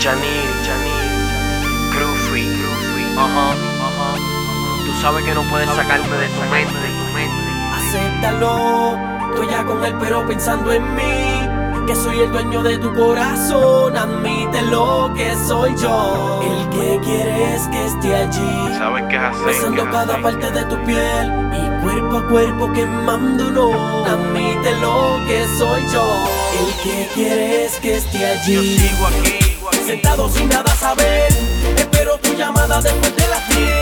Janil, Janil, Groovy, ajá, ajá. Tú sabes que no puedes sacarme de tu mente, tu mente. Acéptalo, estoy ya con él pero pensando en mí Que soy el dueño de tu corazón Admítelo que soy yo El que quieres que esté allí Sabes que es así. Besando cada así. parte de tu piel Y cuerpo a cuerpo quemándolo Admítelo que soy yo El que quieres que esté Yo allí sigo aquí, Sentado sin nada saber Espero tu llamada después de las 10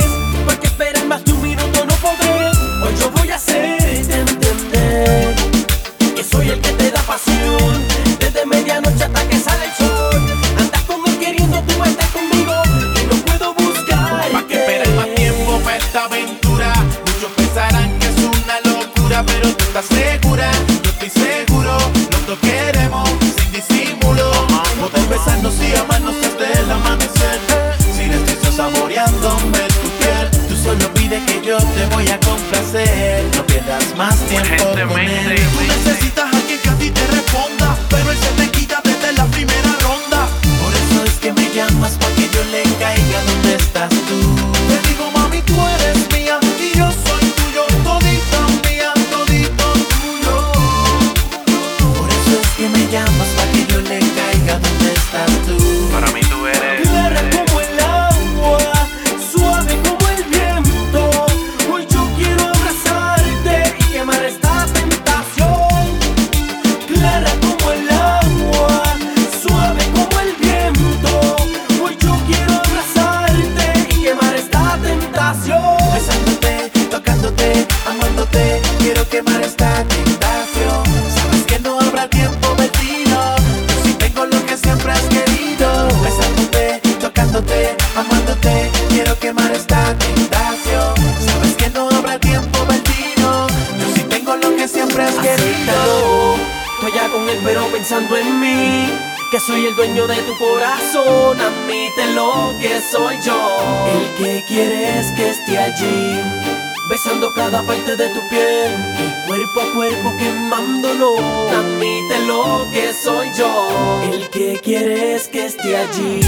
que yo te voy a complacer. No pierdas más tiempo con él. Tú necesitas a alguien que a ti te responda, pero él se te quita desde la primera ronda. Por eso es que me llamas pa' que yo le amándote, quiero quemar esta tentación. Sabes que no habrá tiempo perdido, yo sí tengo lo que siempre has querido. Estoy ya con él pero pensando en mí Que soy el dueño de tu corazón. Admítelo que soy yo. El que quieres que esté allí Besando cada parte de tu piel. Y cuerpo a cuerpo quemándolo. Admítelo que soy yo. El que quieres que esté allí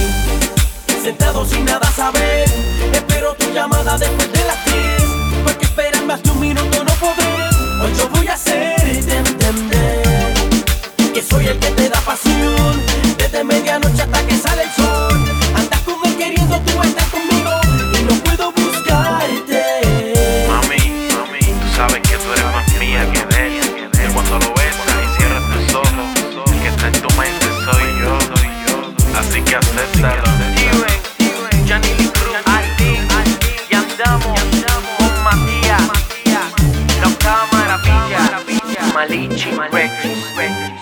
Sentado sin nada saber Swingers.